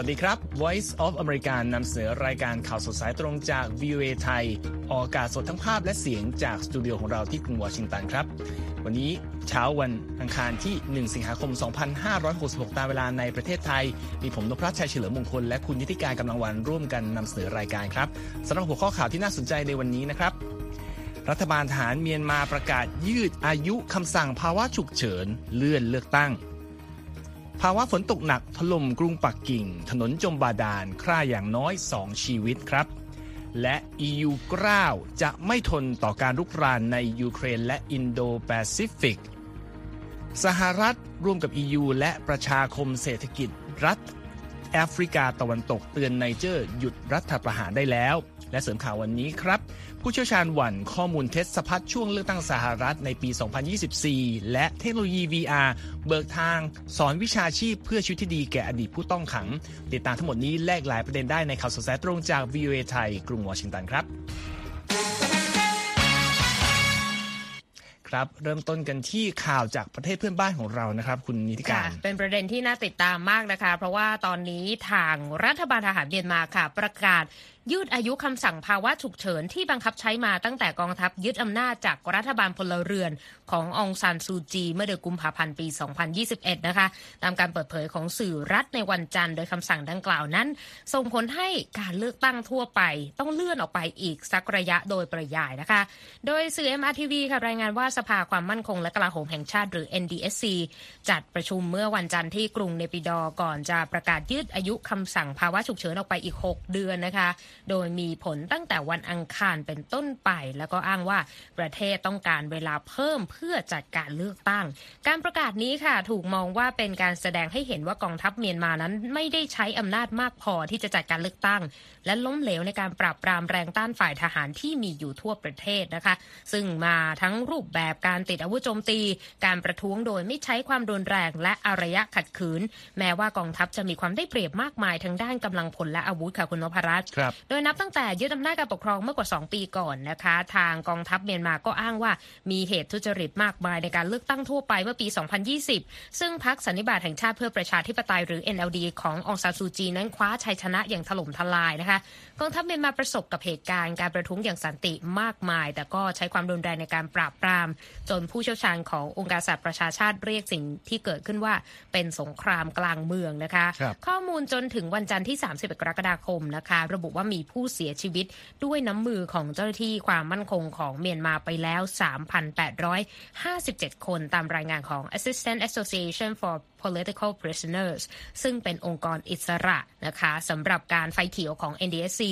วัสดีครับ Voice of America นำเสนอรายการข่าวสดสายตรงจาก VOA ไทย ออกอากาศสดทั้งภาพและเสียงจากสตูดิโอของเราที่กรุงวอชิงตันครับ วันนี้เช้าวันอังคารที่ 1 สิงหาคม 2566 ตามเวลาในประเทศไทย มีผมนพรัชชัยเฉลิมมงคล และคุณนิติการกำลังวันร่วมกันนำเสนอรายการครับสำหรับหัวข้อข่าวที่น่าสนใจในวันนี้นะครับ รัฐบาลทหารเมียนมาประกาศยืดอายุคำสั่งภาวะฉุกเฉินเลื่อนเลือกตั้ง ภาวะฝนตกหนักถล่มกรุงปักกิ่ง ถนนจมบาดาลฆ่าอย่างน้อย 2 ชีวิตครับ และ EU กร้าวจะไม่ทนต่อการรุกรานในยูเครนและอินโดแปซิฟิก สหรัฐร่วมกับ EU และประชาคมเศรษฐกิจรัฐ แอฟริกาตะวันตกเตือนไนเจอร์หยุดรัฐประหารได้แล้ว และเสริมข่าววันนี้ครับ ผู้เชี่ยวชาญหวั่นข้อมูลเท็จสะพัดช่วงเลือกตั้งสหรัฐในปี 2024 และเทคโนโลยี VR เบิกทาง สอนวิชาชีพเพื่อชีวิตที่ดีแก่อดีตผู้ต้องขัง ติดตามทั้งหมดนี้แลกหลายประเด็นได้ในข่าวสดสายตรงจาก VOA ไทย กรุงวอชิงตันครับครับเริ่มต้นกันที่ข่าวจากประเทศเพื่อนบ้านของเรานะครับ คุณนิติการ เป็นประเด็นที่น่าติดตามมากนะคะ เพราะว่าตอนนี้ทางรัฐบาลทหารเมียนมาค่ะ ประกาศ ยืดอายุคำสั่งภาวะฉุกเฉินที่บังคับใช้มาตั้งแต่กองทัพยึดอำนาจจากรัฐบาลพลเรือนขององซานซูจีเมื่อเดือนกุมภาพันธ์ปี 2021 นะคะ ตามการเปิดเผยของสื่อรัฐในวันจันทร์โดยคำสั่งดังกล่าวนั้น ส่งผลให้การเลือกตั้งทั่วไป ต้องเลื่อนออกไปอีกสักระยะโดยปริยายนะคะ โดยสื่อ MRTV ค่ะรายงานว่าสภาความมั่นคงและกลาโหมแห่งชาติหรือ NDSC จัดประชุมเมื่อวันจันทร์ที่กรุงเนปิดอร์ก่อนจะประกาศยืดอายุคำสั่งภาวะฉุกเฉินออกไปอีก 6 เดือนนะคะโดยมีผลตั้งแต่วันอังคารเป็นต้นไป แล้วก็อ้างว่าประเทศต้องการเวลาเพิ่มเพื่อจัดการเลือกตั้ง การประกาศนี้ค่ะ ถูกมองว่าเป็นการแสดงให้เห็นว่ากองทัพเมียนมานั้นไม่ได้ใช้อำนาจมากพอที่จะจัดการเลือกตั้ง และล้มเหลวในการปราบปรามแรงต้านฝ่ายทหารที่มีอยู่ทั่วประเทศนะคะ ซึ่งมาทั้งรูปแบบการติดอาวุธโจมตี การประท้วงโดยไม่ใช้ความรุนแรงและอารยะขัดขืน แม้ว่ากองทัพจะมีความได้เปรียบมากมายทั้งด้านกำลังพลและอาวุธค่ะคุณนพรัตน์โดยนับตั้งแต่ยึดอำนาจการปกครองเมื่อกว่า 2 ปีก่อนนะคะ ทางกองทัพเมียนมาก็อ้างว่ามีเหตุทุจริตมากมายในการเลือกตั้งทั่วไปเมื่อปี 2020 ซึ่งพรรคสันนิบาตแห่งชาติเพื่อประชาธิปไตยหรือ NLD ขององซานซูจีนั้นคว้าชัยชนะอย่างถล่มทลายนะคะกองทัพเมียนมาประสบกับเหตุการณ์การประท้วงอย่างสันติมากมาย แต่ก็ใช้ความรุนแรงในการปราบปราม จนผู้เชี่ยวชาญขององค์การสหประชาชาติเรียกสิ่งที่เกิดขึ้นว่าเป็นสงครามกลางเมืองนะคะครับข้อมูลจนถึงวันจันทร์ที่31กรกฎาคมนะคะ ระบุว่ามีผู้เสียชีวิตด้วยน้ำมือของเจ้าหน้าที่ความมั่นคงของเมียนมาไปแล้ว 3,857 คนตามรายงานของ Assistant Association for Political Prisoners ซึ่งเป็นองค์กรอิสระนะคะสำหรับการไฟเขียวของ NDSC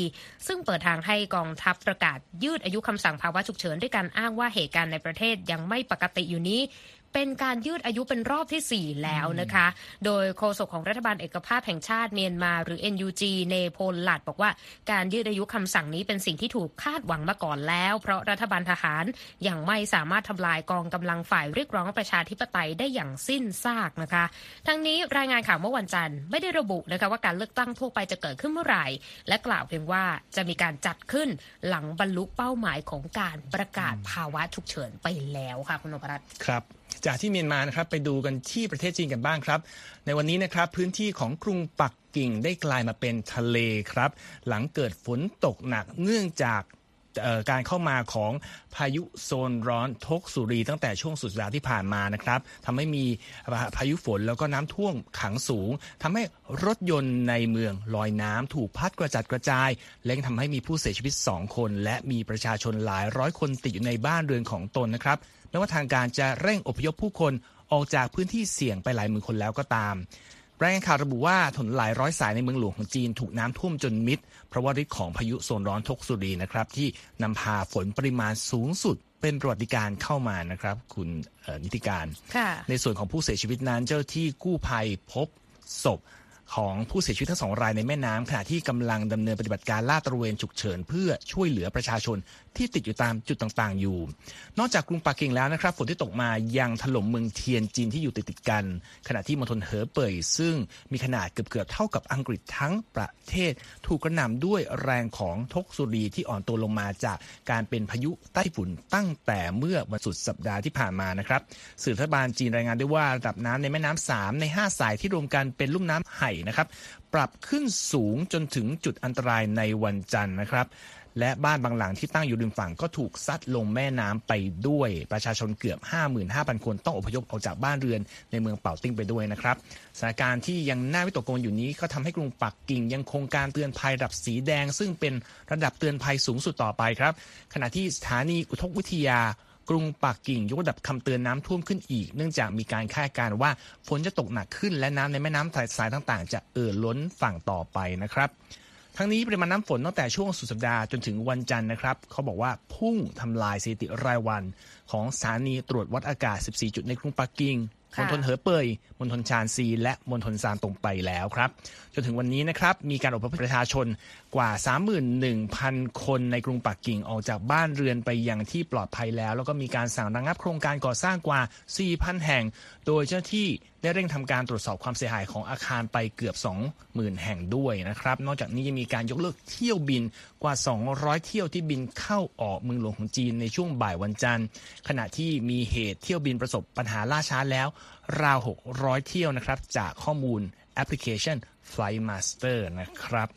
ซึ่งเปิดทางให้กองทัพประกาศยืดอายุคำสั่งภาวะฉุกเฉินด้วยการอ้างว่าเหตุการณ์ในประเทศยังไม่ปกติอยู่นี้ เป็นการยืดอายุเป็นรอบที่ 4 แล้วนะคะ โดยโฆษกของรัฐบาลเอกภาพแห่งชาติเมียนมาหรือ NUG เนโพลลัดบอกว่าการยืดอายุคำสั่งนี้เป็นสิ่งที่ถูกคาดหวังมาก่อนแล้ว เพราะรัฐบาลทหารยังไม่สามารถทำลายกองกำลังฝ่ายเรียกร้องประชาธิปไตยได้อย่างสิ้นซากนะคะ ทั้งนี้รายงานข่าวเมื่อวันจันทร์ไม่ได้ระบุนะคะว่าการเลือกตั้งทั่วไปจะเกิดขึ้นเมื่อไหร่ และกล่าวเพียงว่าจะมีการจัดขึ้นหลังบรรลุเป้าหมายของการประกาศภาวะฉุกเฉินไปแล้วค่ะคุณนพรัตน์ครับ จากที่เมียนมานะครับไปดูกันที่ประเทศจีนกันบ้างครับ ในวันนี้นะครับพื้นที่ของกรุงปักกิ่งได้กลายมาเป็นทะเลครับ หลังเกิดฝนตกหนักเนื่องจากการเข้ามาของพายุโซนร้อนทกสุรีตั้งแต่ช่วงสุดสัปดาห์ที่ผ่านมานะครับทำให้มีพายุฝนแล้วก็น้ำท่วมขังสูงทำให้รถยนต์ในเมืองลอยน้ำถูกพัดกระจัดกระจายและยังทำให้มีผู้เสียชีวิต 2 คน และมีประชาชนหลายร้อยคนติดอยู่ในบ้านเรือนของตนนะครับ แม้ว่าทางการจะเร่งอพยพผู้คนออกจากพื้นที่เสี่ยงไปหลายหมื่นคนแล้วก็ตามรายงานข่าวระบุว่าถนนหลายร้อยสายในเมืองหลวงของจีนถูกน้ำท่วมจนมิด เพราะว่าฤทธิ์ของพายุโซนร้อนทกสุรีนะครับ ที่นำพาฝนปริมาณสูงสุดเป็นประวัติการณ์เข้ามานะครับ คุณเอ่อนิติการค่ะในส่วนของผู้เสียชีวิตนั้นเจ้าที่กู้ภัยพบศพของผู้เสียชีวิตทั้งสองรายในแม่น้ำขณะที่กำลังดำเนินปฏิบัติการลาดตระเวนฉุกเฉิน เพื่อช่วยเหลือประชาชน ที่ติดอยู่ตามจุดต่างๆ อยู่ นอกจากกรุงปักกิ่งแล้วนะครับฝนที่ตกมายังถล่มเมืองเทียนจีนที่อยู่ติดๆกัน ขณะที่มณฑลเหอเป่ยซึ่งมีขนาดเกือบๆเท่ากับอังกฤษทั้งประเทศ ถูกกระหน่ำด้วยแรงของทกสุรีที่อ่อนตัวลงมาจากการเป็นพายุใต้ฝุ่นตั้งแต่เมื่อวันสุดสัปดาห์ที่ผ่านมานะครับสื่อรัฐบาลจีนรายงานได้ว่าระดับน้ำในแม่น้ำสามใน 5 สายที่รวมกันเป็นลุ่มน้ำไห่นะครับ ปรับขึ้นสูงจนถึงจุดอันตรายในวันจันทร์นะครับ และบ้านบางหลังที่ตั้งอยู่ริมฝั่งก็ถูกซัดลงแม่น้ำไปด้วย ประชาชนเกือบ 55,000 คนต้องอพยพออกจากบ้านเรือนในเมืองเป่าติ้งไปด้วยนะครับสถานการณ์ที่ยังน่าวิตกกังวลอยู่นี้ก็ทำให้กรุงปักกิ่งยังคงการเตือนภัยระดับสีแดง ซึ่งเป็นระดับเตือนภัยสูงสุดต่อไปครับ ขณะที่สถานีอุทกวิทยากรุงปักกิ่งยกระดับคำเตือนน้ำท่วมขึ้นอีก เนื่องจากมีการคาดการณ์ว่าฝนจะตกหนักขึ้น และน้ำในแม่น้ำสายต่างๆ จะเอ่อล้นฝั่งต่อไปนะครับ ทั้งนี้ปริมาณน้ำฝนตั้งแต่ช่วงสุดสัปดาห์จนถึงวันจันทร์นะครับเขาบอกว่าพุ่งทำลายสถิติรายวัน ของสถานีตรวจวัดอากาศ 14 จุดในกรุงปักกิ่งมณฑลเหอเป่ยมณฑลชานซี และมณฑลซานตรงไปแล้วครับ จนถึงวันนี้นะครับ มีการอพยพประชาชน กว่า 31,000 คนในกรุงปักกิ่งออกจากบ้านเรือนไปยังที่ปลอดภัยแล้ว แล้วก็มีการสั่งระงับโครงการก่อสร้างกว่า 4,000 แห่ง โดยเจ้าที่ได้เร่งทำการตรวจสอบความเสียหายของอาคารไปเกือบ 20,000 แห่งด้วยนะครับ นอกจากนี้ยังมีการยกเลิกเที่ยวบินกว่า 200 เที่ยวที่บินเข้าออกเมืองหลวงของจีนในช่วงบ่ายวันจันทร์ ขณะที่มีเหตุเที่ยวบินประสบปัญหาล่าช้าแล้ว ราว 600 เที่ยวนะครับจากข้อมูลแอปพลิเคชัน Flightmaster นะครับ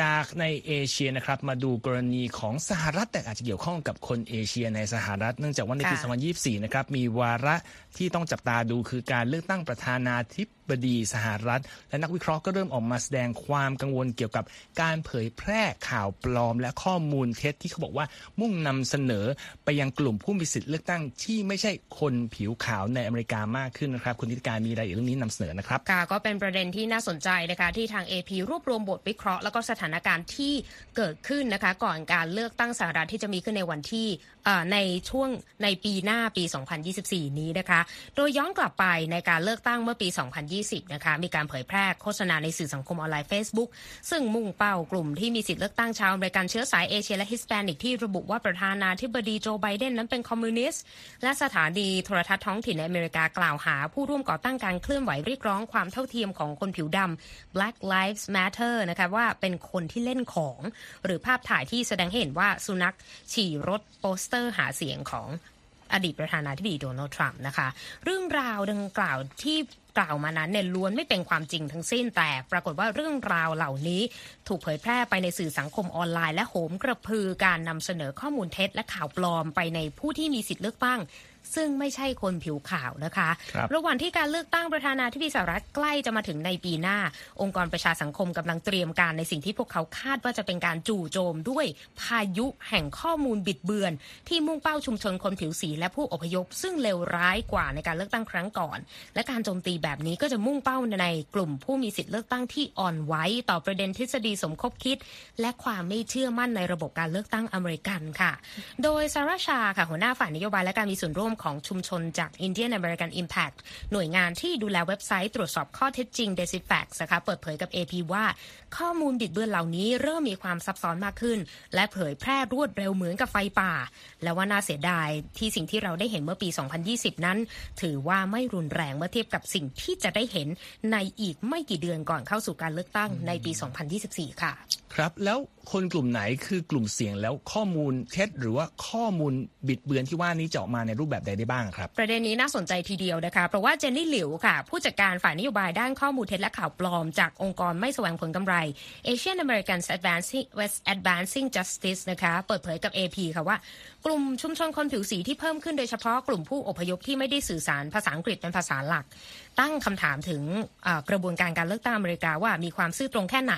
จากในเอเชียนะครับมาดูกรณีของสหรัฐแต่อาจจะเกี่ยวข้องกับคนเอเชียในสหรัฐ เนื่องจากว่าในปี 2024 นะครับมีวาระที่ต้องจับตาดูคือการเลือกตั้งประธานาธิบ บดีสหรัฐ และนักวิเคราะห์ก็เริ่มออกมาแสดงความกังวลเกี่ยวกับการเผยแพร่ข่าวปลอม และข้อมูลเท็จที่เขาบอกว่ามุ่งนำเสนอไปยังกลุ่มผู้มีสิทธิ์เลือกตั้งที่ไม่ใช่คนผิวขาวในอเมริกามากขึ้นนะครับคุณธิการมีรายละเอียดเรื่องนี้นำเสนอนะครับค่ะก็เป็นประเด็นที่น่าสนใจนะคะที่ทาง AP รวบรวมบทวิเคราะห์แล้วก็สถานการณ์ที่เกิดขึ้นนะคะก่อนการเลือกตั้งสหรัฐที่จะมีขึ้นในวันที่ ในช่วงในปีหน้าปี 2024 นี้นะคะ โดยย้อนกลับไปในการเลือกตั้งเมื่อปี 2020 นะคะ มีการเผยแพร่โฆษณาในสื่อสังคมออนไลน์ Facebook ซึ่งมุ่งเป้ากลุ่มที่มีสิทธิเลือกตั้งชาวอเมริกันเชื้อสายเอเชียและฮิสแปนิกที่ระบุว่าประธานาธิบดีโจไบเดนนั้นเป็นคอมมิวนิสต์และสถานีโทรทัศน์ท้องถิ่นในอเมริกากล่าวหา ผู้ร่วมก่อตั้งการเคลื่อนไหวเรียกร้องความเท่าเทียมของคนผิวดำ Black Lives Matter นะคะว่าเป็นคนที่เล่นของ หรือภาพถ่ายที่แสดงให้เห็นว่าสุนัขฉี่รถโปสเตอร์หาเสียงของอดีตประธานาธิบดีโดนัลด์ทรัมป์นะคะ เรื่องราวดังกล่าวที่กล่าวมานั้นเนี่ยล้วนไม่เป็นความจริงทั้งสิ้น แต่ปรากฏว่าเรื่องราวเหล่านี้ถูกเผยแพร่ไปในสื่อสังคมออนไลน์และโหมกระพือการนำเสนอข้อมูลเท็จและข่าวปลอมไปในผู้ที่มีสิทธิ์เลือกตั้ง ซึ่งไม่ใช่คนผิวขาวนะคะรระหว่างที่การเลือกตั้งประธานาธิบดีสหรัฐใกล้จะมาถึงในปีหน้า องค์กรประชาสังคมกำลังเตรียมการในสิ่งที่พวกเขาคาดว่าจะเป็นการจู่โจมด้วยพายุแห่งข้อมูลบิดเบือน ที่มุ่งเป้าชุมชนคนผิวสีและผู้อพยพ ซึ่งเลวร้ายกว่าในการเลือกตั้งครั้งก่อน และการโจมตีแบบนี้ก็จะมุ่งเป้าในกลุ่มผู้มีสิทธิ์เลือกตั้งที่อ่อนไหวต่อประเด็นทฤษฎีสมคบคิด และความไม่เชื่อมั่นในระบบการเลือกตั้งอเมริกันค่ะ โดยซาราชาค่ะหัวหน้าฝ่ายนโยบายและการมีส่วนร่วมของชุมชนจาก Indian American Impact หน่วยงานที่ดูแลเว็บไซต์ตรวจสอบข้อเท็จจริง Decifax นะคะเปิดเผยกับ AP ว่า ข้อมูลบิดเบือนเหล่านี้เริ่มมีความซับซ้อนมากขึ้น และเผยแพร่รวดเร็วเหมือนกับไฟป่า และว่าน่าเสียดายที่สิ่งที่เราได้เห็นเมื่อปี 2020 นั้น ถือว่าไม่รุนแรงเมื่อเทียบกับสิ่งที่จะได้เห็นในอีกไม่กี่เดือนก่อนเข้าสู่การเลือกตั้งในปี 2024 ค่ะ ครับแล้ว คนกลุ่มไหนคือกลุ่มเสี่ยงแล้วข้อมูลเท็จหรือว่าข้อมูลบิดเบือนที่ว่านี้จะออกมาในรูปแบบใดได้บ้างครับ ประเด็นนี้น่าสนใจทีเดียวนะคะ เพราะว่าเจนนี่หลิวค่ะ ผู้จัดการฝ่ายนโยบายด้านข้อมูลเท็จและข่าวปลอม จากองค์กรไม่แสวงผลกำไร Asian American Advancing West Advancing Justice นะคะเปิดเผยกับ AP ค่ะว่า กลุ่มชุมชนคนผิวสีที่เพิ่มขึ้นโดยเฉพาะกลุ่มผู้อพยพที่ไม่ได้สื่อสารภาษาอังกฤษเป็นภาษาหลัก ตั้งคำถามถึงกระบวนการการเลือกตั้งอเมริกาว่ามีความซื่อตรงแค่ไหน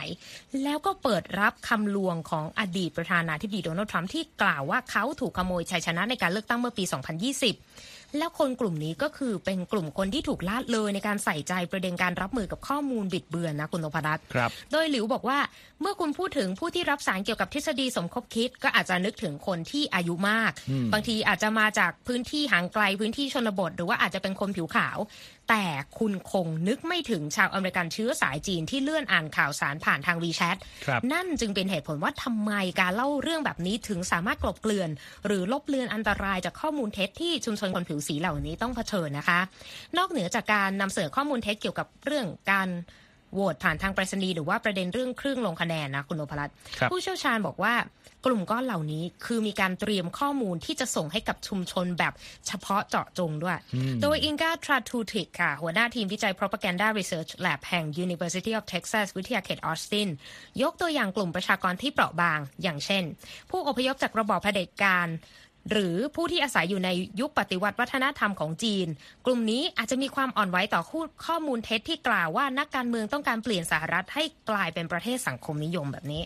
แล้วก็เปิดรับคำลวงของอดีตประธานาธิบดีโดนัลด์ทรัมป์ที่กล่าวว่าเขาถูกขโมยชัยชนะในการเลือกตั้งเมื่อปี 2020 แล้วคนกลุ่มนี้ก็คือเป็นกลุ่มคนที่ถูกลาดเลยในการใส่ใจประเด็นการรับมือกับข้อมูลบิดเบือนนะคุณนพรัตน์ครับโดยหลิวบอกว่าเมื่อคุณพูดถึงผู้ที่รับสารเกี่ยวกับทฤษฎีสมคบคิด ก็อาจจะนึกถึงคนที่อายุมากอืมบางทีอาจจะมาจากพื้นที่ห่างไกลพื้นที่ชนบท หรือว่าอาจจะเป็นคนผิวขาว แต่คุณคงนึกไม่ถึงชาวอเมริกันเชื้อสายจีนที่เลื่อนอ่านข่าวสารผ่านทางวีแชทครับนั่นจึงเป็นเหตุผลว่าทำไมการเล่าเรื่องแบบนี้ถึงสามารถกลบเกลื่อน หรือลบเลือนอันตรายจากข้อมูลเท็จที่ชุมชนคนผิวสีเหล่านี้ต้องเผชิญนะคะ นอกเหนือจากการนำเสนอข้อมูลเท็จเกี่ยวกับเรื่องการโหวตผ่านทางไปรษณีย์หรือว่าประเด็นเรื่องเครื่องลงคะแนนนะคุณโอภรัตน์ครับผู้เชี่ยวชาญบอกว่ากลุ่มก้อนเหล่านี้คือมีการเตรียมข้อมูลที่จะส่งให้กับชุมชนแบบเฉพาะเจาะจงด้วย โดยอิงกาทราทูติกค่ะ หัวหน้าทีมวิจัย propaganda research lab แห่ง University of Texas วิทยาเขตออสติน ยกตัวอย่างกลุ่มประชากรที่เปราะบาง อย่างเช่น ผู้อพยพจากระบอบเผด็จการ หรือผู้ที่อาศัยอยู่ในยุคปฏิวัติวัฒนธรรมของจีน กลุ่มนี้อาจจะมีความอ่อนไหวต่อข้อมูลเท็จที่กล่าวว่านักการเมืองต้องการเปลี่ยนสหรัฐให้กลายเป็นประเทศสังคมนิยมแบบนี้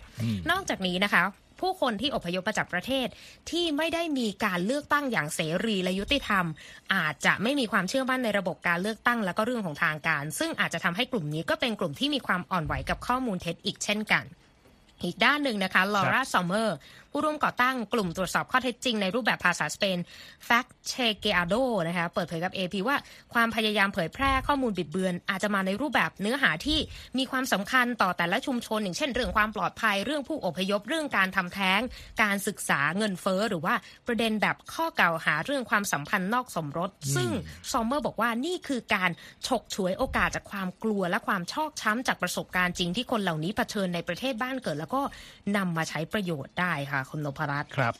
นอกจากนี้นะคะผู้คนที่อพยพมาจากประเทศที่ไม่ได้มีการเลือกตั้งอย่างเสรีและยุติธรรม อาจจะไม่มีความเชื่อมั่นในระบบการเลือกตั้งและก็เรื่องของทางการ ซึ่งอาจจะทำให้กลุ่มนี้ก็เป็นกลุ่มที่มีความอ่อนไหวกับข้อมูลเท็จอีกเช่นกัน อีกด้านหนึ่งนะคะลอร่าซอมเมอร์ ผู้ร่วมก่อตั้งกลุ่มตรวจสอบข้อเท็จจริงในรูปแบบภาษาสเปน Fact Chequeado นะคะเปิดเผยกับ AP ว่าความพยายามเผยแพร่ข้อมูลบิดเบือน อาจจะมาในรูปแบบเนื้อหาที่มีความสำคัญต่อแต่ละชุมชน อย่างเช่น เรื่องความปลอดภัยเรื่องผู้อพยพเรื่องการทำแท้ง การศึกษาเงินเฟ้อหรือว่าประเด็นแบบข้อกล่าวหาเรื่องความสัมพันธ์นอกสมรส ซึ่งซอมเมอร์บอกว่านี่คือการฉกฉวยโอกาสจากความกลัวและความชอกช้ำจากประสบการณ์จริงที่คนเหล่านี้เผชิญในประเทศบ้านเกิด แล้วก็นำมาใช้ประโยชน์ได้ค่ะคุณนพรัตน์ครับ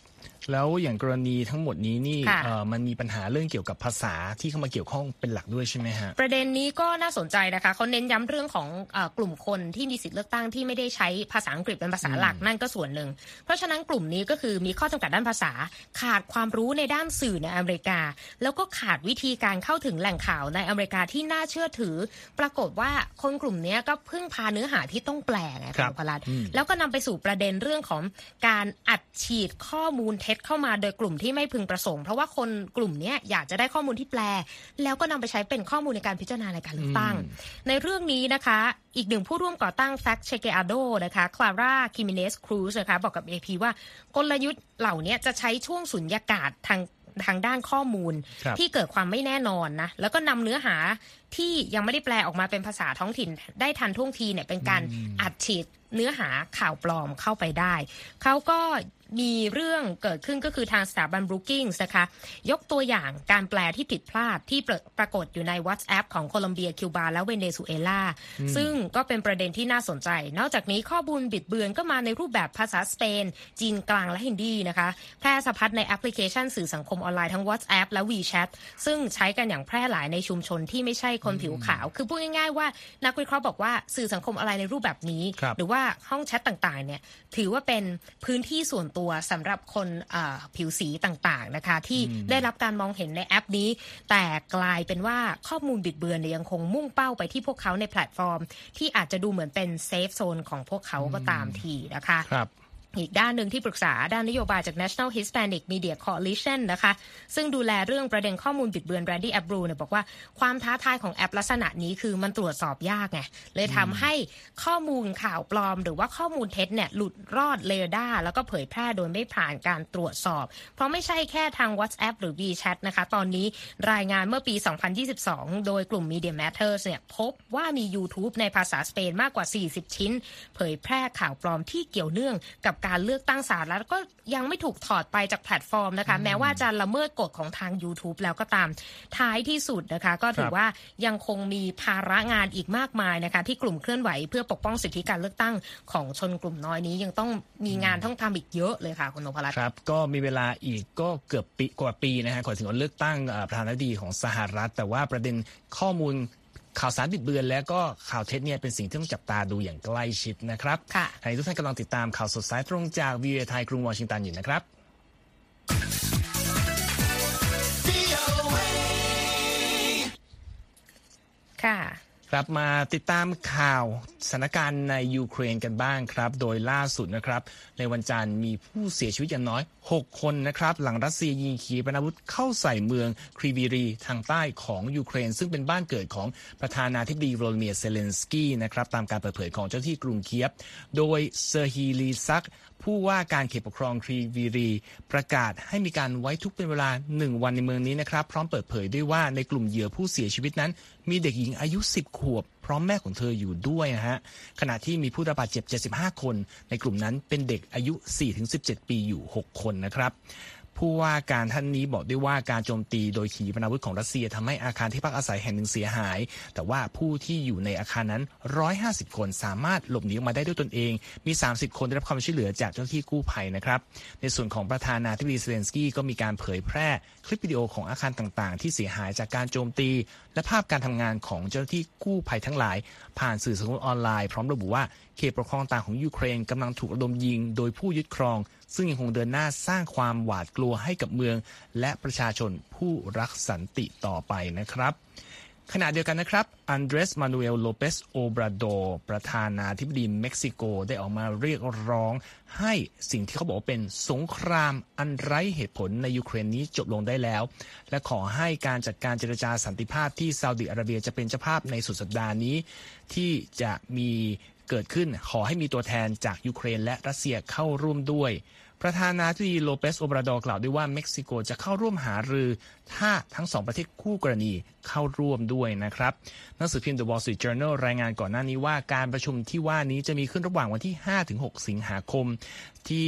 แล้วอย่างกรณีทั้งหมดนี้นี่ค่ะเอ่อมันมีปัญหาเรื่องเกี่ยวกับภาษาที่เข้ามาเกี่ยวข้องเป็นหลักด้วยใช่ไหมฮะประเด็นนี้ก็น่าสนใจนะคะเขาเน้นย้ำเรื่องของเออกลุ่มคนที่มีสิทธิ์เลือกตั้งที่ไม่ได้ใช้ภาษาอังกฤษเป็นภาษาหลักนั่นก็ส่วนหนึ่ง เพราะฉะนั้นกลุ่มนี้ก็คือมีข้อจำกัดด้านภาษา ขาดความรู้ในด้านสื่อในอเมริกา แล้วก็ขาดวิธีการเข้าถึงแหล่งข่าวในอเมริกาที่น่าเชื่อถือ ปรากฏว่าคนกลุ่มนี้ก็พึ่งพาเนื้อหาที่ต้องแปลไงครับณพลัดอืมแล้วก็นำไปสู่ประเด็นเรื่องของการอัดฉีดข้อมูลเท็จเข้ามาโดยกลุ่มที่ไม่พึงประสงค์ เพราะว่าคนกลุ่มเนี้ยอยากจะได้ข้อมูลที่แปล แล้วก็นำไปใช้เป็นข้อมูลในการพิจารณาในการเลือกตั้ง ในเรื่องนี้นะคะ อีกหนึ่งผู้ร่วมก่อตั้ง Fact Chequeado นะคะคลาร่าคิมิเนสครูซนะคะบอกกับ AP ว่ากลยุทธ์เหล่านี้จะใช้ช่วงสุญญากาศทางทางด้านข้อมูลครับที่เกิดความไม่แน่นอนนะแล้วก็นำเนื้อหา ที่ยังไม่ได้แปลออกมาเป็นภาษาท้องถิ่นได้ทันท่วงทีเนี่ยเป็นการอัดฉีดเนื้อหาข่าวปลอมเข้าไปได้ เขาก็มีเรื่องเกิดขึ้นก็คือทางสถาบัน Brookings นะคะ ยกตัวอย่างการแปลที่ผิดพลาดที่ปรปรากฏอยู่ใน WhatsApp ของโคลอมเบีย คิวบา และเวเนซุเอลา ซึ่งก็เป็นประเด็นที่น่าสนใจ นอกจากนี้ข้อมูลบิดเบือนก็มาในรูปแบบภาษาสเปน จีนกลางและฮินดีนะคะ แพร่สะพัดในแอปพลิเคชันสื่อสังคมออนไลน์ทั้ง WhatsApp และ WeChat ซึ่งใช้กันอย่างแพร่หลายในชุมชนที่ไม่ใช่คนผิวขาว คือพูดง่ายๆว่านักวิเคราะห์บอกว่าสื่อสังคมออนไลน์ในรูปแบบนี้ครับหรือว่าห้องแชทต่างๆเนี่ยถือว่าเป็นพื้นที่ส่วนตัวสำหรับคนอ่าผิวสีต่างๆนะคะ ที่ได้รับการมองเห็นในแอปนี้ แต่กลายเป็นว่าข้อมูลบิดเบือนเนี่ยยังคงมุ่งเป้าไปที่พวกเขาในแพลตฟอร์ม ที่อาจจะดูเหมือนเป็น safe zone ของพวกเขาก็ตามทีนะคะครับ อีกด้านหนึ่งที่ปรึกษาด้านนโยบายจาก National Hispanic Media Coalition นะคะ ซึ่งดูแลเรื่องประเด็นข้อมูลบิดเบือน Randy a b r u เนี่ยบอกว่าความท้าทายของแอปลักษณะนี้คือมันตรวจสอบยากไง เลยทำให้ข้อมูลข่าวปลอม หรือว่าข้อมูลเท็จเนี่ยหลุดรอดเรดาร์แล้วก็เผยแพร่โดยไม่ผ่านการตรวจสอบ เพราะไม่ใช่แค่ทาง WhatsApp หรือ WeChat นะคะ ตอนนี้รายงานเมื่อปี 2022 โดยกลุ่ม Media Matters เนี่ยพบว่ามี YouTube ในภาษาสเปนมากกว่า 40 ชิ้น เผยแพร่ข่าวปลอมที่เกี่ยวเนื่องกับการเลือกตั้งสหรัฐแล้วก็ยังไม่ถูกถอดไปจากแพลตฟอร์มนะคะ แม้ว่าจะละเมิดกฎของทาง YouTube แล้วก็ตามท้ายที่สุดนะคะ ก็ถืคอรับว่ายังคงมีภาระงานอีกมากมายนะคะ ที่กลุ่มเคลื่อนไหวเพื่อปกป้องสิทธิการเลือกตั้งของชนกลุ่มน้อยนี้ยังต้องมีงานต้องทำอีกเยอะเลยค่ะคุณนพรัตน์ครับ ก็มีเวลาอีกก็เกือบปีกว่าปีนะฮะก่อนถึงวันเลือกตั้งเอ่อประธานาธิบดีของสหรัฐ แต่ว่าประเด็นข้อมูล ข่าวสารบิดเบือนและก็ข่าวเท็จเนี่ยเป็นสิ่งที่ต้องจับตาดูอย่างใกล้ชิดนะครับค่ะทางนี้ทุกท่านกำลังติดตามข่าวสดสายตรงจากวีเอไทยกรุงวอชิงตันอยู่นะครับค่ะครับมาติดตามข่าวสถานการณ์ในยูเครนกันบ้างครับ โดยล่าสุดนะครับ ในวันจันทร์มีผู้เสียชีวิตอย่างน้อย6 คนนะครับหลังรัสเซียยิงขีปนาวุธเข้าใส่เมืองครีวีรีห์ทางใต้ของยูเครน ซึ่งเป็นบ้านเกิดของประธานาธิบดีโวโลดิเมียร์ เซเลนสกี้นะครับตามการเปิดเผยของเจ้าหน้าที่กรุงเคียฟ โดยเซอร์ฮีลีซัก ผู้ว่าการเขตปกครองครีวีรีห์ ประกาศให้มีการไว้ทุกข์เป็นเวลา 1 วันในเมืองนี้นะครับพร้อมเปิดเผยด้วยว่าในกลุ่มเหยื่อผู้เสียชีวิตนั้น มีเด็กหญิงอายุ 10 ขวบ พร้อมแม่ของเธออยู่ด้วยนะฮะขณะที่มีผู้ระบาดเจ็บ 75 คน ในกลุ่มนั้นเป็นเด็กอายุ 4-17 ปีอยู่ 6 คนนะครับ ผู้ว่าการท่านนี้บอกด้วยว่าการโจมตีโดยขีปนาวุธของรัสเซียทำให้อาคารที่พักอาศัยแห่งหนึ่งเสียหาย แต่ว่าผู้ที่อยู่ในอาคารนั้น 150 คนสามารถหลบหนีออกมาได้ด้วยตนเอง มี 30 คนได้รับความช่วยเหลือจากเจ้าหน้าที่กู้ภัยนะครับ ในส่วนของประธานาธิบดีเซเลนสกี้ก็มีการเผยแพร่คลิปวิดีโอของอาคารต่างๆ ที่เสียหายจากการโจมตี และภาพการทำงานของเจ้าหน้าที่กู้ภัยทั้งหลาย ผ่านสื่อสังคมออนไลน์พร้อมระบุว่าเขตปกครองต่างของยูเครนกำลังถูกระดมยิง โดยผู้ยึดครอง ซึ่งยังคงเดินหน้าสร้างความหวาดกลัวให้กับเมือง และประชาชนผู้รักสันติต่อไปนะครับขณะเดียวกันนะครับ อันเดรส มานูเอล โลเปส โอบราโด ประธานาธิบดีเม็กซิโกได้ออกมาเรียกร้องให้สิ่งที่เขาบอกว่าเป็นสงครามอันไร้เหตุผลในยูเครนนี้จบลงได้แล้ว และขอให้การจัดการเจรจาสันติภาพที่ซาอุดิอาระเบียจะเป็นเจ้าภาพในสุดสัปดาห์นี้ ที่จะมี เกิดขึ้นขอให้มีตัวแทนจากยูเครนและรัสเซียเข้าร่วมด้วย ประธานาธิบดีโลเปสโอบราดอกล่าวด้วยว่าเม็กซิโกจะเข้าร่วมหารือ ถ้าทั้งสองประเทศคู่กรณีเข้าร่วมด้วยนะครับหนังสือพิมพ์ The Wall Street Journal รายงานก่อนหน้านี้ว่าการประชุมที่ว่านี้จะมีขึ้นระหว่างวันที่ 5-6 สิงหาคม ที่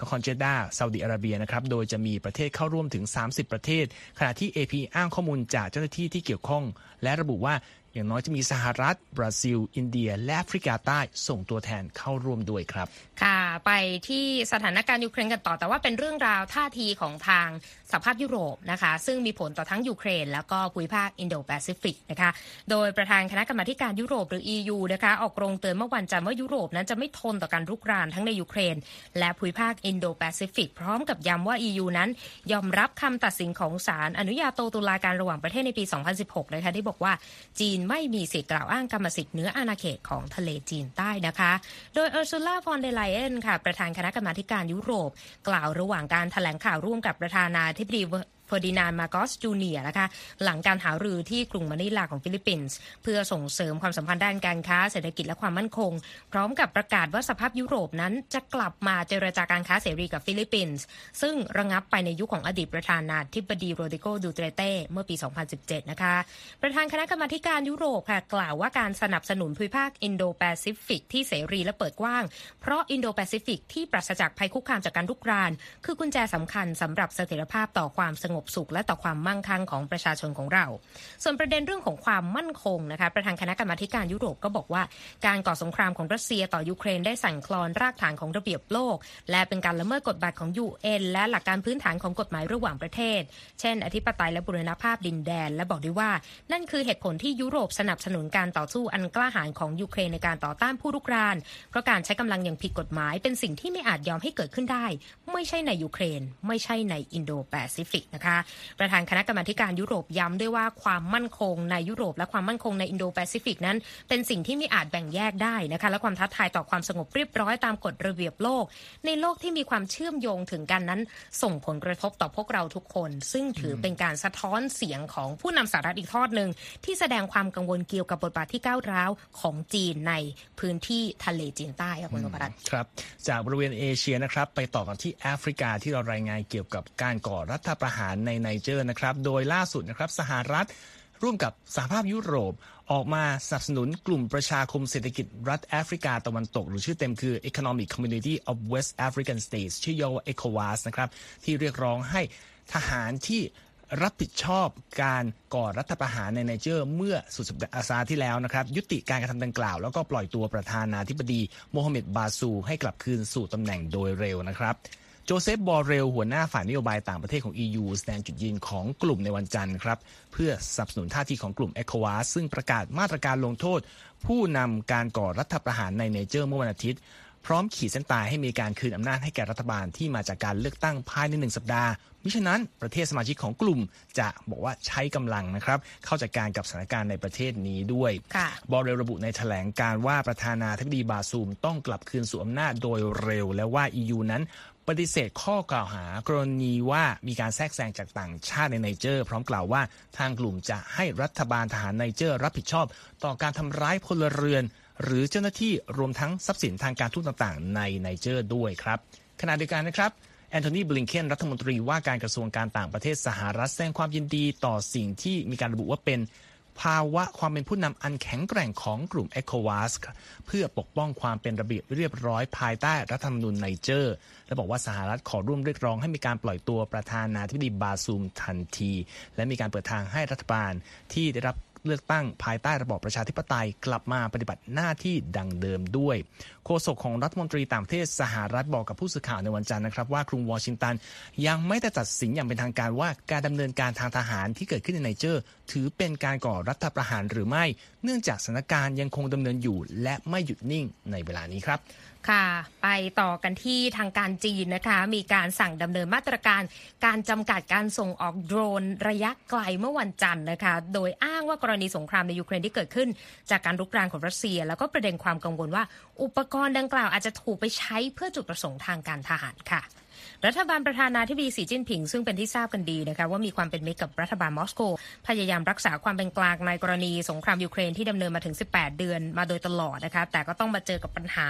นครเจด้าซาอุดิอาระเบียนะครับโดยจะมีประเทศเข้าร่วมถึง 30 ประเทศ ขณะที่ AP อ้างข้อมูลจากเจ้าหน้าที่ที่เกี่ยวข้อง และระบุว่า อย่างน้อยจะมีสหรัฐ บราซิล อินเดีย และแอฟริกาใต้ส่งตัวแทนเข้าร่วมด้วยครับ ค่ะ ไปที่สถานการณ์ยูเครนกันต่อแต่ว่าเป็นเรื่องราวท่าทีของทาง สหภาพยุโรปนะคะซึ่งมีผลต่อทั้งยูเครน แล้วก็ภูมิภาคอินโดแปซิฟิกนะคะโดยประธานคณะกรรมาการยุโรปหรือ EU นะคะออกโรงเตือนเมื่อวันจันทร์ว่ายุโรปนั้นจะไม่ทนต่อการรุกรานทั้งในยูเครน และภูมิภาคอินโดแปซิฟิกพร้อมกับย้ำว่า EU นั้นยอมรับคำตัดสินของศาลอนุญาโตตุลาการระหว่างประเทศในปี 2016 นะคะที่บอกว่าจีนไม่มีสิทธิ์กล่าวอ้างกรรมสิทธิ์เหนืออาณาเขตของทะเลจีนใต้นะคะ โดยเออร์ซูล่าฟอน แดร์ ไลเอนค่ะประธานคณะกรรมาการยุโรป กล่าวระหว่างการแถลงข่าวร่วมกับประธานาธิบดี เฟอร์ดินานด์ มาร์กอสจูเนียร์นะคะหลังการหารือที่กรุงมะนิลาของฟิลิปปินส์เพื่อส่งเสริมความสัมพันธ์ด้านการค้าเศรษฐกิจและความมั่นคง พร้อมกับประกาศว่าสหภาพยุโรปนั้นจะกลับมาเจรจาการค้าเสรีกับฟิลิปปินส์ซึ่งระงับไปในยุคของอดีตประธานาธิบดีโรดิโกดูเตอร์เตเมื่อปี 2017 นะคะ ประธานคณะกรรมาการยุโรปค่ะกล่าวว่าการสนับสนุนภูมิภาคอินโดแปซิฟิกที่เสรีและเปิดกว้าง เพราะอินโดแปซิฟิกที่ปราศจากภัยคุกคามจากการรุกราน คือกุญแจสำคัญสำหรับเสถียรภาพต่อความสงบสุขและต่อความมั่งคั่งของประชาชนของเรา ส่วนประเด็นเรื่องของความมั่นคงนะคะประธานคณะกรรมาการยุโรปก็บอกว่า การก่อสงครามของรัสเซียต่อยูเครนได้สั่นคลอนรากฐานของระเบียบโลก และเป็นการละเมิดกฎบัตรของยูเอ็นและหลักการพื้นฐานของกฎหมายระหว่างประเทศ เช่น อธิปไตยและบูรณภาพดินแดน และบอกด้วยว่า นั่นคือเหตุผลที่ยุโรปสนับสนุนการต่อสู้อันกล้าหาญของยูเครนในการต่อต้านผู้รุกราน เพราะการใช้กำลังอย่างผิดกฎหมาย เป็นสิ่งที่ไม่อาจยอมให้เกิดขึ้นได้ ไม่ใช่ในยูเครน ไม่ใช่ในอินโดแปซิฟิกนะคะประธานคณะกรรมาการยุโรปย้ำด้วยว่าความมั่นคงในยุโรป และความมั่นคงในอินโดแปซิฟิกนั้น เป็นสิ่งที่ไม่อาจแบ่งแยกได้นะคะและความท้าทายต่อความสงบเรียบร้อยตามกฎระเบียบโลก ในโลกที่มีความเชื่อมโยงถึงกันนั้น ส่งผลกระทบต่อพวกเราทุกคน ซึ่งถือเป็นการสะท้อนเสียงของผู้นำสหรัฐอีกทอดหนึ่งที่แสดงความกังวลเกี่ยวกับบทบาทที่ก้าวร้าวของจีนในพื้นที่ทะเลจีนใต้ค่ะคุณนพรัตน์ครับ จากบริเวณเอเชียนะครับ ไปต่อกันที่แอฟริกาที่เรารายงานเกี่ยวกับการก่อรัฐประหารในไนเจอร์นะครับ โดยล่าสุดนะครับสหรัฐร่วมกับสหภาพยุโรปออกมาสนับสนุนกลุ่มประชาคมเศรษฐกิจรัฐแอฟริกาตะวันตก หรือชื่อเต็มคือ Economic Community of West African States ชื่อย่อว่า ECOWAS นะครับที่เรียกร้องให้ทหารที่รับผิดชอบการก่อรัฐประหารในไนเจอร์ เมื่อสุดสัปดาห์ที่แล้วนะครับ ยุติการกระทำดังกล่าว แล้วก็ปล่อยตัวประธานาธิบดีโมฮัมเหม็ดบาซู ให้กลับคืนสู่ตำแหน่งโดยเร็วนะครับ โจเซฟบอเรลหัวหน้าฝ่ายนโยบายต่างประเทศของ EU แสดงจุดยืนของกลุ่มในวันจันทร์ครับ เพื่อสนับสนุนท่าทีของกลุ่ม ECOWAS ซึ่งประกาศมาตรการลงโทษ ผู้นำการก่อรัฐประหารในไนเจอร์เมื่อวันอาทิตย์พร้อมขีดเส้นตายให้มีการคืนอำนาจให้แก่รัฐบาลที่มาจากการเลือกตั้งภายในหนึ่งสัปดาห์ มิฉะนั้นประเทศสมาชิกของกลุ่มจะบอกว่าใช้กำลังนะครับ เข้าจัดการกับสถานการณ์ในประเทศนี้ด้วยบอเรลระบุในแถลงการณ์ว่าประธานาธิบดีบาซูมต้องกลับคืนสู่อำนาจโดยเร็ว และว่า EU นั้น ปฏิเสธข้อกล่าวหากรณีว่ามีการแทรกแซงจากต่างชาติในไนเจอร์ พร้อมกล่าวว่าทางกลุ่มจะให้รัฐบาลทหารไนเจอร์รับผิดชอบ ต่อการทำร้ายพลเรือน หรือเจ้าหน้าที่รวมทั้งทรัพย์สินทางการทูตต่างๆ ในไนเจอร์ด้วยครับขณะเดียวกันนะครับแอนโทนีบลิงเคนรัฐมนตรีว่าการกระทรวงการต่างประเทศสหรัฐแสดงความยินดีต่อสิ่งที่มีการระบุว่าเป็น ภาวะความเป็นผู้นำอันแข็งแกร่งของกลุ่ม e c o w a s เพื่อปกป้องความเป็นระเบียบเรียบร้อยภายใต้รัฐธรรมนูญไนเจอร์ และบอกว่าสหรัฐขอร่วมเรียกร้องให้มีการปล่อยตัวประธานาธิบดีบาซูมทันที และมีการเปิดทางให้รัฐบาลที่ได้รับ เลือกตั้งภายใต้ระบอบประชาธิปไตยกลับมาปฏิบัติหน้าที่ดังเดิมด้วย โฆษกของรัฐมนตรีต่างประเทศสหรัฐบอกกับผู้สื่อข่าวในวันจันทร์นะครับว่ากรุงวอชิงตัน ยังไม่ได้ตัดสินอย่างเป็นทางการว่าการดำเนินการทางทหารที่เกิดขึ้นในไนเจอร์ ถือเป็นการก่อรัฐประหารหรือไม่ เนื่องจากสถานการณ์ยังคงดำเนินอยู่ และไม่หยุดนิ่งในเวลานี้ครับค่ะ ไปต่อกันที่ทางการจีนนะคะ มีการสั่งดำเนินมาตรการการจำกัดการส่งออกโดรนระยะไกลเมื่อวันจันทร์นะคะ โดยอ้างว่ากรณีสงครามในยูเครนที่เกิดขึ้น จากการรุกรานของรัสเซีย แล้วก็ประเด็นความกังวลว่า อุปกรณ์ดังกล่าวอาจจะถูกไปใช้เพื่อจุดประสงค์ทางการทหารค่ะ รัฐบาลประธานาธิบดีสีจิ้นผิง ซึ่งเป็นที่ทราบกันดีนะคะว่ามีความเป็นมิตรกับรัฐบาลมอสโก พยายามรักษาความเป็นกลางในกรณีสงครามยูเครนที่ดำเนินมาถึง 18 เดือนมาโดยตลอดนะคะแต่ก็ต้องมาเจอกับปัญหา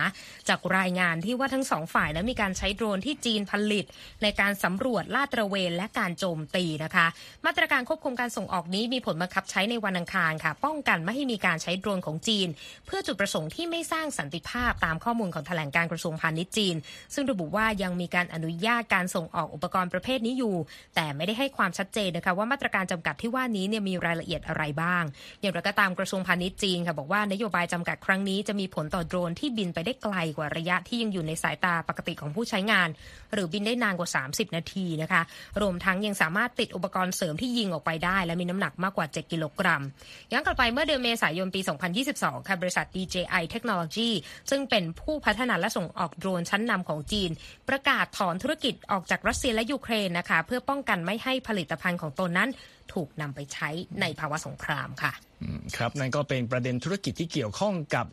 จากรายงานที่ว่าทั้งสองฝ่ายนั้นมีการใช้โดรนที่จีนผลิต ในการสำรวจลาดตระเวนและการโจมตีนะคะ มาตรการควบคุมการส่งออกนี้มีผลบังคับใช้ในวันอังคารค่ะ ป้องกันไม่ให้มีการใช้โดรนของจีน เพื่อจุดประสงค์ที่ไม่สร้างสันติภาพตามข้อมูลของแถลงการกระทรวงพาณิชย์จีน ซึ่งระบุว่ายังมีการอนุญาตการส่งออกอุปกรณ์ประเภทนี้อยู่ แต่ไม่ได้ให้ความชัดเจนนะคะว่ามาตรการจำกัดที่ว่านี้เนี่ยมีรายละเอียดอะไรบ้าง อย่างไรก็ตามกระทรวงพาณิชย์จีนค่ะบอกว่านโยบายจำกัดครั้งนี้จะมีผลต่อโดรนที่บินไปได้ไกลกว่าระยะที่ยังอยู่ในสายตาปกติของผู้ใช้งาน หรือบินได้นานกว่า 30 นาทีนะคะรวมทั้งยังสามารถติดอุปกรณ์เสริมที่ยิงออกไปได้ และมีน้ำหนักมากกว่า 7 กิโลกรัมย้อนกลับไปเมื่อเดือนเมษายนปี 2022 ค่ะบริษัท DJI Technology ซึ่งเป็นผู้พัฒนาและส่งออกโดรนชั้นนำของจีน ประกาศถอนธุรกิจออกจากรัสเซียและยูเครนนะคะ เพื่อป้องกันไม่ให้ผลิตภัณฑ์ของตนนั้นถูกนำไปใช้ในภาวะสงครามค่ะครับนั่นก็เป็นประเด็นธุรกิจที่เกี่ยวข้องกับ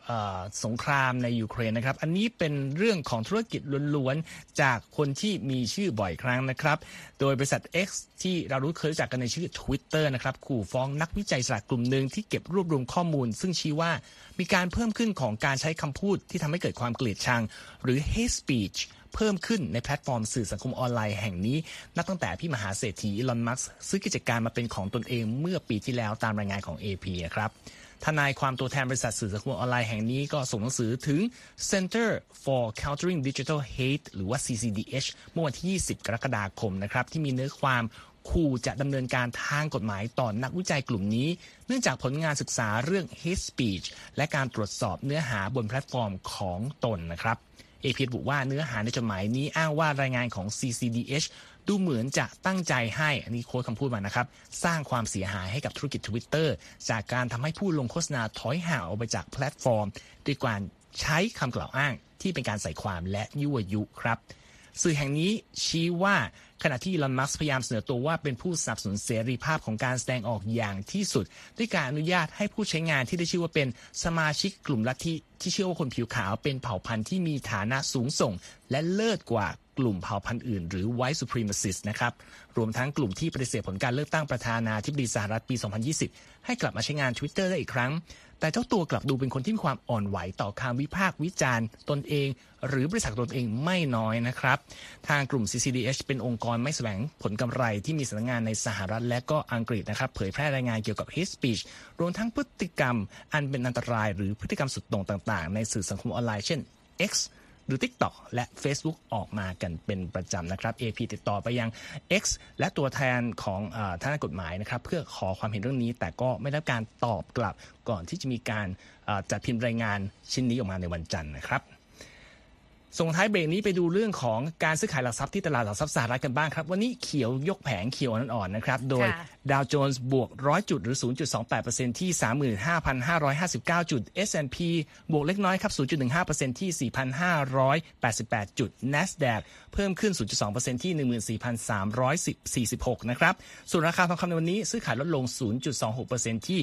สงครามในยูเครนนะครับ อันนี้เป็นเรื่องของธุรกิจล้วนๆ จากคนที่มีชื่อบ่อยครั้งนะครับ โดยบริษัท X ที่เรารู้เคยรู้จักกันในชื่อ Twitter นะครับขู่ฟ้องนักวิจัยอิสระกลุ่มหนึ่งที่เก็บรวบรวมข้อมูล ซึ่งชี้ว่ามีการเพิ่มขึ้นของการใช้คำพูดที่ทำให้เกิดความเกลียดชัง หรือ hate speech เพิ่มขึ้นในแพลตฟอร์มสื่อสังคมออนไลน์แห่งนี้ นับตั้งแต่ที่มหาเศรษฐีอีลอนมัสก์ซื้อกิจการมาเป็นของตนเองเมื่อปีที่แล้วตามรายงานของ AP ครับทนายความตัวแทนบริษัทสื่อสังคมออนไลน์แห่งนี้ก็ส่งหนังสือถึง Center for Countering Digital Hate หรือว่า CCDH เมื่อวันที่ 20 กรกฎาคมนะครับ ที่มีเนื้อความขู่จะดำเนินการทางกฎหมายต่อนนักวิจัยกลุ่มนี้ เนื่องจากผลงานศึกษาเรื่อง hate speech และการตรวจสอบเนื้อหาบนแพลตฟอร์มของตนนะครับ เอพีระบุว่าเนื้อหาในจดหมายนี้อ้างว่ารายงานของ CCDH ดูเหมือนจะตั้งใจให้ อันนี้โค้ดคำพูดมานะครับ สร้างความเสียหายให้กับธุรกิจ Twitter จากการทำให้ผู้ลงโฆษณาถอยห่างออกไปจากแพลตฟอร์ม ด้วยการใช้คำกล่าวอ้างที่เป็นการใส่ความและยั่วยุครับ สื่อแห่งนี้ชี้ว่า ขณะที่ลอนมัสพยายามเสนอตัวว่าเป็นผู้สนับสนุนเสรีภาพของการแสดงออกอย่างที่สุด ด้วยการอนุญาตให้ผู้ใช้งานที่ได้ชื่อว่าเป็นสมาชิกกลุ่มลัทธิที่เชื่อว่าคนผิวขาวเป็นเผ่าพันธุ์ที่มีฐานะสูงส่ง และเลิศกว่ากลุ่มเผ่าพันธุ์อื่น หรือ white supremacist นะครับ รวมทั้งกลุ่มที่ปฏิเสธผลการเลือกตั้งประธานาธิบดีสหรัฐปี 2020 ให้กลับมาใช้งาน Twitter ได้อีกครั้ง แต่เจ้าตัวกลับดูเป็นคนที่มีความอ่อนไหวต่อคำวิพากษ์วิจารณ์ตนเอง หรือบริษัทตนเองไม่น้อยนะครับ ทางกลุ่ม CCDH เป็นองค์กรไม่แสวงผลกำไรที่มีสำนักงานในสหรัฐและก็อังกฤษนะครับ เผยแพร่รายงานเกี่ยวกับ hate speech รวมทั้งพฤติกรรม อันเป็นอันตรายหรือพฤติกรรมสุดโต่งต่าง ๆ ในสื่อสังคมออนไลน์เช่น X หรือ TikTok และ Facebook ออกมากันเป็นประจำนะครับ AP ติดต่อไปยัง X และตัวแทนของทางกฎหมายนะครับเพื่อขอความเห็นเรื่องนี้ แต่ก็ไม่ได้การตอบกลับก่อนที่จะมีการจัดพิมพ์รายงานชิ้นนี้ออกมาในวันจันทร์นะครับส่งท้ายเบรกนี้ไปดูเรื่องของการซื้อขายหลักทรัพย์ที่ตลาดหลักทรัพย์สหรัฐกันบ้างครับ วันนี้เขียวยกแผงเขียวอ่อนๆนะครับ โดย ดาวโจนส์บวก 100 จุดหรือ 0.28%ที่ 35,559 จุด S&P บวกเล็กน้อยครับ 0.15%ที่ 4,588 จุด NASDAQ เพิ่มขึ้น 0.2%ที่ 14,346 นะครับ ส่วนราคาทองคำในวันนี้ซื้อขายลดลง 0.26%ที่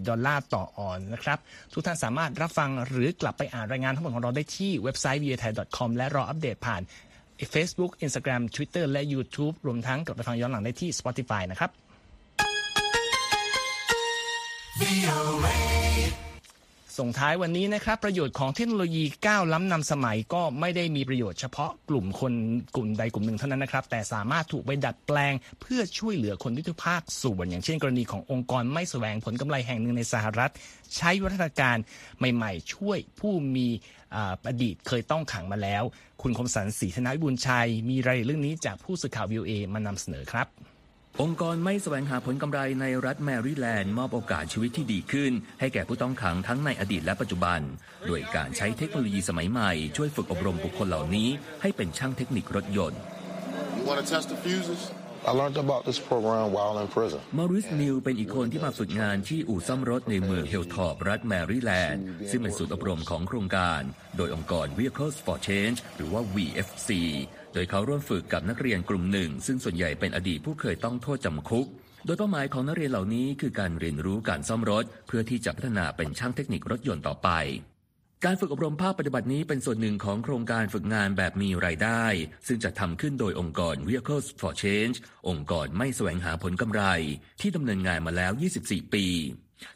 2,004 ดอลลาร์ต่อออนนะครับ ทุกท่านสามารถรับฟังหรือกลับไปอ่านรายงานทั้งหมดของเราได้ที่เว็บไซต์ v i a t h a i c o m และรออัปเดตผ่าน Facebook Instagram Twitter และ YouTube รวมทั้งกลับไปฟังย้อนหลังได้ที่ Spotify นะครับ ส่งท้ายวันนี้นะครับ ประโยชน์ของเทคโนโลยีก้าวล้ำนำสมัยก็ไม่ได้มีประโยชน์เฉพาะกลุ่มคนกลุ่มใดกลุ่มหนึ่งเท่านั้นนะครับ แต่สามารถถูกไปดัดแปลง เพื่อช่วยเหลือคนทุกภาคส่วนอย่างเช่นกรณีขององค์กรไม่แสวงผลกำไรแห่งหนึ่งในสหรัฐ ใช้วัฒนการใหม่ ๆ ช่วยผู้มีอดีตเคยต้องขังมาแล้ว คุณคมสันศรีธนวิบูลชัย มีรายละเอียดเรื่องนี้จากผู้สื่อข่าววิวเอมานำเสนอครับ องค์กรไม่แสวงหาผลกำไรในรัฐแมริแลนด์มอบโอกาสชีวิตที่ดีขึ้น ให้แก่ผู้ต้องขังทั้งในอดีตและปัจจุบัน โดยการใช้เทคโนโลยีสมัยใหม่ ช่วยฝึกอบรมบุคคลเหล่านี้ ให้เป็นช่างเทคนิครถยนต์ You want to test the fuses? I learned about this program while in prison. มอริสนิวเป็นอีกคนที่มาฝึกงานที่อู่ซ่อมรถในเมืองเฮลธอร์ปรัฐแมริแลนด์ ซึ่งเป็นศูนย์อบรมของโครงการ โดยองค์กร Vehicles for Change หรือว่า VFC โดยเขาร่วมฝึกกับนักเรียนกลุ่มหนึ่ง ซึ่งส่วนใหญ่เป็นอดีตผู้เคยต้องโทษจำคุก โดยเป้าหมายของนักเรียนเหล่านี้คือการเรียนรู้การซ่อมรถ เพื่อที่จะพัฒนาเป็นช่างเทคนิครถยนต์ต่อไป การฝึกอบรมภาคปฏิบัตินี้เป็นส่วนหนึ่งของโครงการฝึกงานแบบมีรายได้ ซึ่งจะทำขึ้นโดยองค์กร Vehicles for Change องค์กรไม่แสวงหาผลกำไร ที่ดำเนินงานมาแล้ว 24 ปี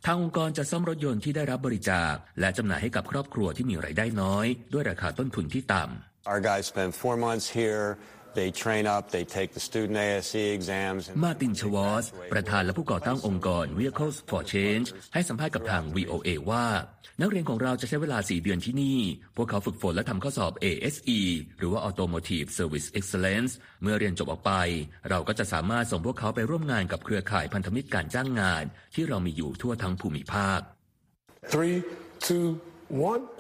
ทางองค์กรจะซ่อมรถยนต์ที่ได้รับบริจาค และจำหน่ายให้กับครอบครัวที่มีรายได้น้อย ด้วยราคาต้นทุนที่ต่ำ Our guys spend four months here. They train up, they take the student ASE exams. มาตินชวอสประธานและผู้ก่อตั้งองค์กร Vehicles for Change ให้สัมภาษณ์กับทาง VOA ว่า นักเรียนของเราจะใช้เวลา 4 เดือนที่นี่ พวกเขาฝึกฝนและทำข้อสอบ ASE หรือว่า Automotive Service Excellence เมื่อเรียนจบออกไป เราก็จะสามารถส่งพวกเขาไปร่วมงานกับเครือข่ายพันธมิตรการจ้างงาน ที่เรามีอยู่ทั่วทั้งภูมิภาค Three, two, one.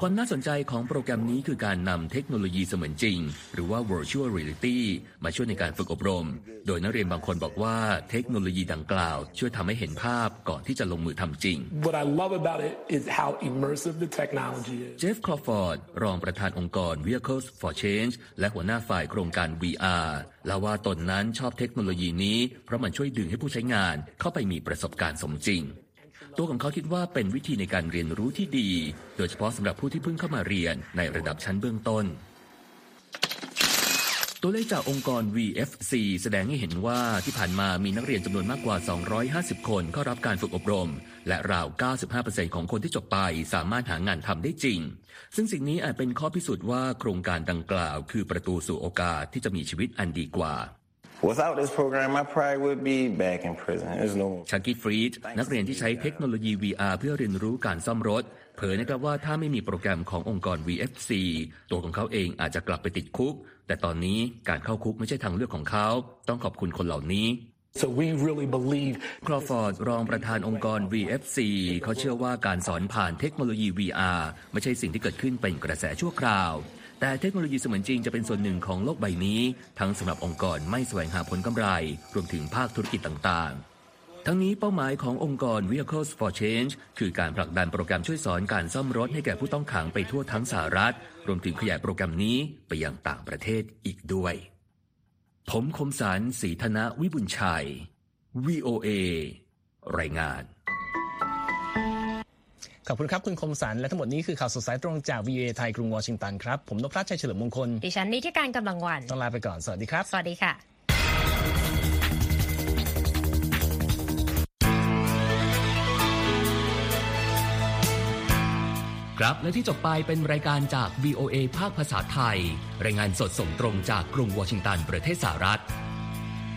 ความน่าสนใจของโปรแกรมนี้คือการนำเทคโนโลยีเสมือนจริง หรือว่า virtual reality มาช่วยในการฝึกอบรม โดยนักเรียนบางคนบอกว่าเทคโนโลยีดังกล่าว ช่วยทำให้เห็นภาพก่อนที่จะลงมือทำจริง What I love about it is how immersive the technology is. เจฟคลอฟอร์ดรองประธานองค์กร Vehicles for Change และหัวหน้าฝ่ายโครงการ VR เล่าว่าตนนั้นชอบเทคโนโลยีนี้ เพราะมันช่วยดึงให้ผู้ใช้งานเข้าไปมีประสบการณ์สมจริง ตัวของเขาคิดว่าเป็นวิธีในการเรียนรู้ที่ดี โดยเฉพาะสำหรับผู้ที่เพิ่งเข้ามาเรียนในระดับชั้นเบื้องต้น ตัวเลขจากองค์กร VFC แสดงให้เห็นว่าที่ผ่านมามีนักเรียนจำนวนมากกว่า 250 คนเข้ารับการฝึกอบรม และราว 95%ของคนที่จบไปสามารถหางานทำได้จริง ซึ่งสิ่งนี้อาจเป็นข้อพิสูจน์ว่าโครงการดังกล่าว คือประตูสู่โอกาสที่จะมีชีวิตอันดีกว่า Without this program, I probably would be back in prison. There's no ชักกี้ฟรีดนักเรียนที่ใช้เทคโนโลยี VR เพื่อเรียนรู้การซ่อมรถ เผยนะครับว่าถ้าไม่มีโปรแกรมขององค์กร VFC ตัวของเขาเองอาจจะกลับไปติดคุก แต่ตอนนี้การเข้าคุกไม่ใช่ทางเลือกของเขา ต้องขอบคุณคนเหล่านี้ So we really believe คลอฟอร์ดรองประธานองค์กร VFC เขาเชื่อว่าการสอนผ่านเทคโนโลยี VR ไม่ใช่สิ่งที่เกิดขึ้นเป็นกระแสชั่วคราว แต่เทคโนโลยีเสมือนจริงจะเป็นส่วนหนึ่งของโลกใบนี้ ทั้งสำหรับองค์กรไม่แสวงหาผลกำไร รวมถึงภาคธุรกิจต่างๆ ทั้งนี้เป้าหมายขององค์กร Vehicles for Change คือการผลักดันโปรแกรมช่วยสอนการซ่อมรถให้แก่ผู้ต้องขังไปทั่วทั้งสหรัฐ รวมถึงขยายโปรแกรมนี้ไปยังต่างประเทศอีกด้วย ผมคมสารสีธนวิบุญชัย VOA รายงาน ขอบคุณครับ คุณคมสัน และทั้งหมดนี้คือข่าวสดสายตรงจาก VOA ไทยกรุงวอชิงตันครับ ผมนพรัชชัยเฉลิมมงคล ดิฉันนิติการกำลังวัน ต้องลาไปก่อน สวัสดีครับ สวัสดีค่ะครับและที่จบไปเป็นรายการจาก VOA ภาคภาษาไทย รายงานสดส่งตรงจากกรุงวอชิงตันประเทศสหรัฐ